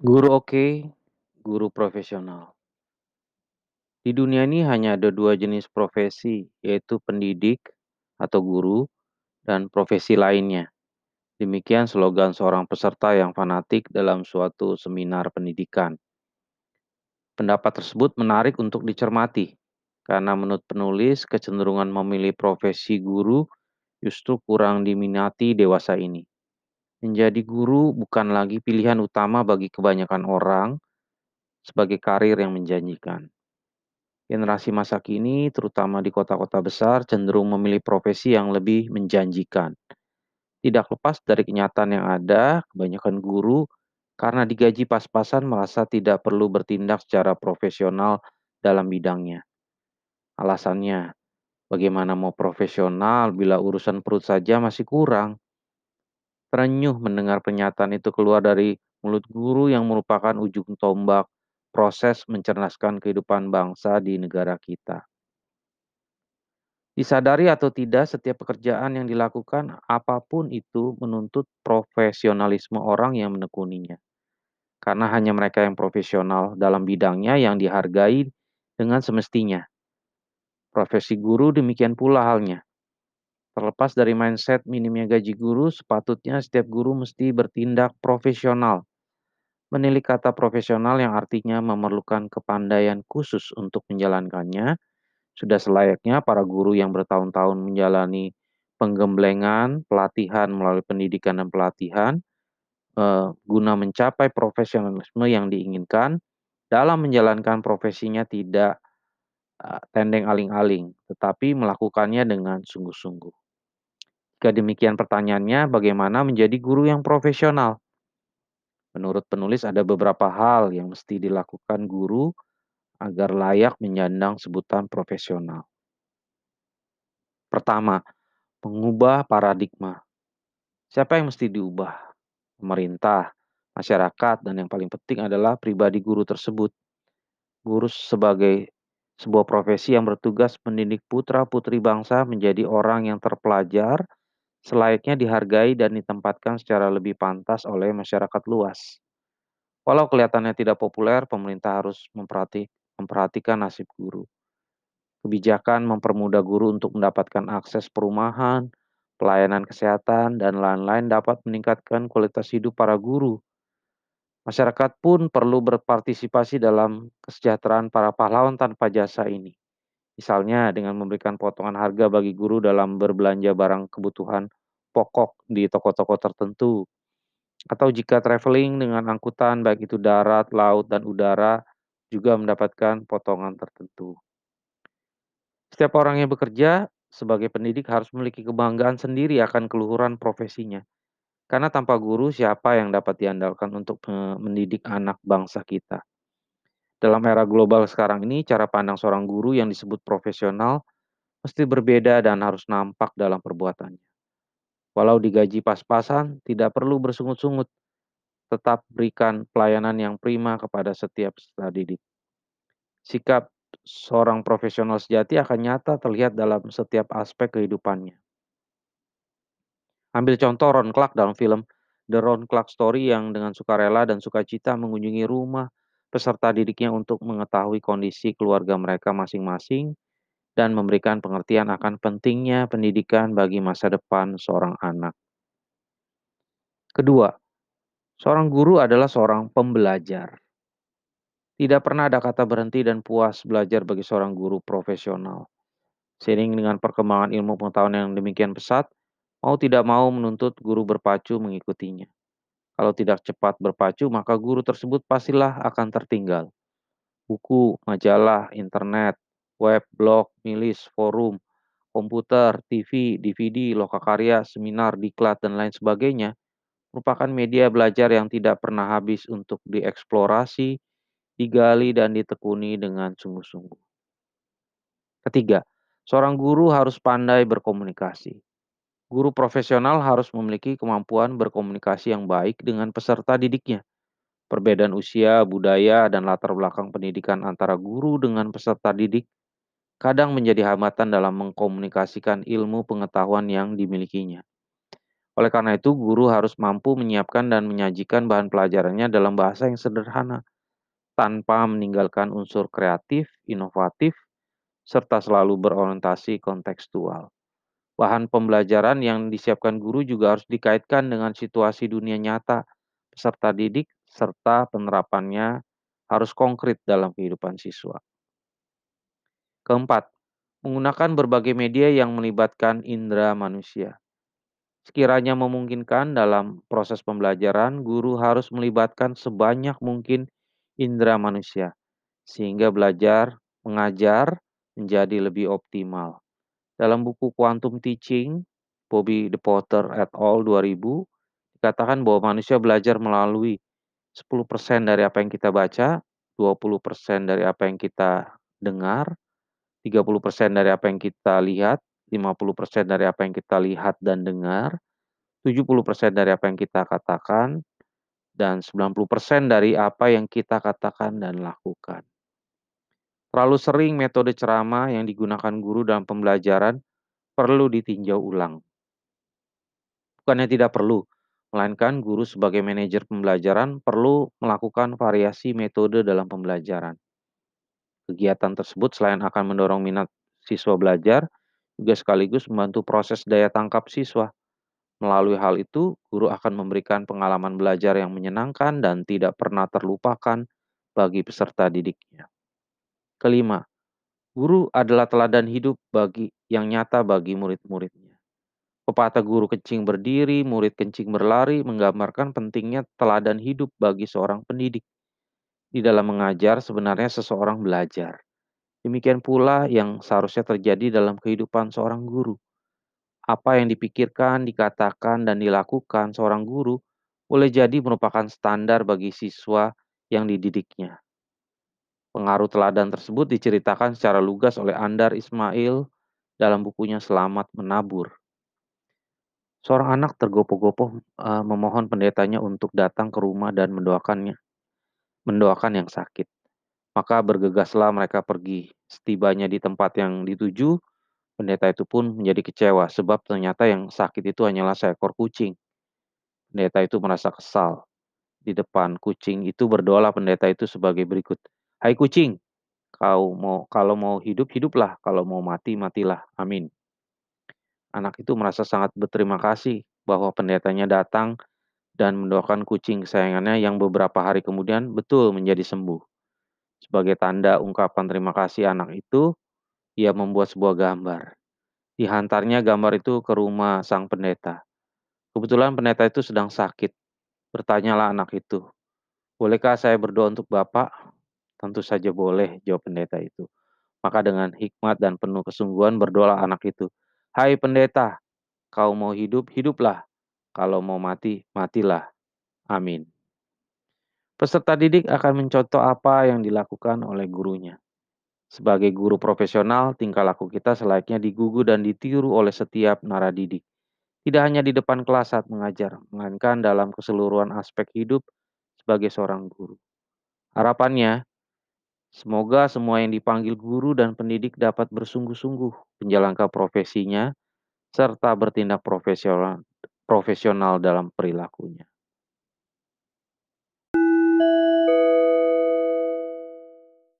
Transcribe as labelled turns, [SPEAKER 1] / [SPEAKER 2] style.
[SPEAKER 1] Guru oke, guru profesional. Di dunia ini hanya ada dua jenis profesi, yaitu pendidik atau guru dan profesi lainnya. Demikian slogan seorang peserta yang fanatik dalam suatu seminar pendidikan. Pendapat tersebut menarik untuk dicermati, karena menurut penulis kecenderungan memilih profesi guru justru kurang diminati dewasa ini. Menjadi guru bukan lagi pilihan utama bagi kebanyakan orang sebagai karir yang menjanjikan. Generasi masa kini, terutama di kota-kota besar, cenderung memilih profesi yang lebih menjanjikan. Tidak lepas dari kenyataan yang ada, kebanyakan guru karena digaji pas-pasan merasa tidak perlu bertindak secara profesional dalam bidangnya. Alasannya, bagaimana mau profesional bila urusan perut saja masih kurang? Terenyuh mendengar pernyataan itu keluar dari mulut guru yang merupakan ujung tombak proses mencerdaskan kehidupan bangsa di negara kita. Disadari atau tidak, setiap pekerjaan yang dilakukan, apa pun itu, menuntut profesionalisme orang yang menekuninya. Karena hanya mereka yang profesional dalam bidangnya yang dihargai dengan semestinya. Profesi guru demikian pula halnya. Terlepas dari mindset minimnya gaji guru, sepatutnya setiap guru mesti bertindak profesional. Menilik kata profesional yang artinya memerlukan kepandaian khusus untuk menjalankannya, sudah selayaknya para guru yang bertahun-tahun menjalani penggemblengan, pelatihan melalui pendidikan dan pelatihan, eh, guna mencapai profesionalisme yang diinginkan dalam menjalankan profesinya tidak uh, tendeng aling-aling, tetapi melakukannya dengan sungguh-sungguh. Jika demikian pertanyaannya, bagaimana menjadi guru yang profesional? Menurut penulis ada beberapa hal yang mesti dilakukan guru agar layak menyandang sebutan profesional. Pertama, mengubah paradigma. Siapa yang mesti diubah? Pemerintah, masyarakat, dan yang paling penting adalah pribadi guru tersebut. Guru sebagai sebuah profesi yang bertugas mendidik putra-putri bangsa menjadi orang yang terpelajar, selayaknya dihargai dan ditempatkan secara lebih pantas oleh masyarakat luas. Walau kelihatannya tidak populer, pemerintah harus memperhati, memperhatikan nasib guru. Kebijakan mempermudah guru untuk mendapatkan akses perumahan, pelayanan kesehatan, dan lain-lain dapat meningkatkan kualitas hidup para guru. Masyarakat pun perlu berpartisipasi dalam kesejahteraan para pahlawan tanpa jasa ini. Misalnya dengan memberikan potongan harga bagi guru dalam berbelanja barang kebutuhan pokok di toko-toko tertentu. Atau jika traveling dengan angkutan baik itu darat, laut, dan udara juga mendapatkan potongan tertentu. Setiap orang yang bekerja sebagai pendidik harus memiliki kebanggaan sendiri akan keluhuran profesinya. Karena tanpa guru siapa yang dapat diandalkan untuk mendidik anak bangsa kita? Dalam era global sekarang ini, cara pandang seorang guru yang disebut profesional mesti berbeda dan harus nampak dalam perbuatannya. Walau digaji pas-pasan, tidak perlu bersungut-sungut, tetap berikan pelayanan yang prima kepada setiap peserta didik. Sikap seorang profesional sejati akan nyata terlihat dalam setiap aspek kehidupannya. Ambil contoh Ron Clark dalam film The Ron Clark Story yang dengan sukarela dan sukacita mengunjungi rumah peserta didiknya untuk mengetahui kondisi keluarga mereka masing-masing dan memberikan pengertian akan pentingnya pendidikan bagi masa depan seorang anak. Kedua, seorang guru adalah seorang pembelajar. Tidak pernah ada kata berhenti dan puas belajar bagi seorang guru profesional. Seiring dengan perkembangan ilmu pengetahuan yang demikian pesat, mau tidak mau menuntut guru berpacu mengikutinya. Kalau tidak cepat berpacu, maka guru tersebut pastilah akan tertinggal. Buku, majalah, internet, web, blog, milis, forum, komputer, TV, DVD, lokakarya, seminar, diklat, dan lain sebagainya merupakan media belajar yang tidak pernah habis untuk dieksplorasi, digali, dan ditekuni dengan sungguh-sungguh. Ketiga, seorang guru harus pandai berkomunikasi. Guru profesional harus memiliki kemampuan berkomunikasi yang baik dengan peserta didiknya. Perbedaan usia, budaya, dan latar belakang pendidikan antara guru dengan peserta didik kadang menjadi hambatan dalam mengkomunikasikan ilmu pengetahuan yang dimilikinya. Oleh karena itu, guru harus mampu menyiapkan dan menyajikan bahan pelajarannya dalam bahasa yang sederhana, tanpa meninggalkan unsur kreatif, inovatif, serta selalu berorientasi kontekstual. Bahan pembelajaran yang disiapkan guru juga harus dikaitkan dengan situasi dunia nyata peserta didik, serta penerapannya harus konkret dalam kehidupan siswa. Keempat, menggunakan berbagai media yang melibatkan indera manusia. Sekiranya memungkinkan dalam proses pembelajaran, guru harus melibatkan sebanyak mungkin indera manusia, sehingga belajar mengajar menjadi lebih optimal. Dalam buku Quantum Teaching, Bobby DePotter et al. 2000, dikatakan bahwa manusia belajar melalui 10% dari apa yang kita baca, 20% dari apa yang kita dengar, 30% dari apa yang kita lihat, 50% dari apa yang kita lihat dan dengar, 70% dari apa yang kita katakan, dan 90% dari apa yang kita katakan dan lakukan. Terlalu sering metode ceramah yang digunakan guru dalam pembelajaran perlu ditinjau ulang. Bukannya tidak perlu, melainkan guru sebagai manajer pembelajaran perlu melakukan variasi metode dalam pembelajaran. Kegiatan tersebut selain akan mendorong minat siswa belajar, juga sekaligus membantu proses daya tangkap siswa. Melalui hal itu, guru akan memberikan pengalaman belajar yang menyenangkan dan tidak pernah terlupakan bagi peserta didiknya. Kelima, guru adalah teladan hidup bagi yang nyata bagi murid-muridnya. Pepatah guru kencing berdiri, murid kencing berlari menggambarkan pentingnya teladan hidup bagi seorang pendidik. Di dalam mengajar, sebenarnya seseorang belajar. Demikian pula yang seharusnya terjadi dalam kehidupan seorang guru. Apa yang dipikirkan, dikatakan, dan dilakukan seorang guru boleh jadi merupakan standar bagi siswa yang dididiknya. Pengaruh teladan tersebut diceritakan secara lugas oleh Andar Ismail dalam bukunya Selamat Menabur. Seorang anak tergopoh-gopoh uh, memohon pendetanya untuk datang ke rumah dan mendoakannya mendoakan yang sakit. Maka bergegaslah mereka pergi. Setibanya di tempat yang dituju, pendeta itu pun menjadi kecewa sebab ternyata yang sakit itu hanyalah seekor kucing. Pendeta itu merasa kesal. Di depan kucing itu berdoalah pendeta itu sebagai berikut. Hai kucing, kau mau kalau mau hidup hiduplah, kalau mau mati matilah. Amin. Anak itu merasa sangat berterima kasih bahwa pendetanya datang dan mendoakan kucing kesayangannya yang beberapa hari kemudian betul menjadi sembuh. Sebagai tanda ungkapan terima kasih anak itu, ia membuat sebuah gambar. Dihantarnya gambar itu ke rumah sang pendeta. Kebetulan pendeta itu sedang sakit. Bertanyalah anak itu, "Bolehkah saya berdoa untuk Bapak?" "Tentu saja boleh," jawab pendeta itu. Maka dengan hikmat dan penuh kesungguhan berdoa anak itu, "Hai pendeta, kau mau hidup, hiduplah. Kalau mau mati, matilah. Amin. Peserta didik akan mencontoh apa yang dilakukan oleh gurunya. Sebagai guru profesional, tingkah laku kita selayaknya digugu dan ditiru oleh setiap naradidik. Tidak hanya di depan kelas saat mengajar, melainkan dalam keseluruhan aspek hidup sebagai seorang guru. Harapannya, semoga semua yang dipanggil guru dan pendidik dapat bersungguh-sungguh menjalankan profesinya serta bertindak profesional dalam perilakunya.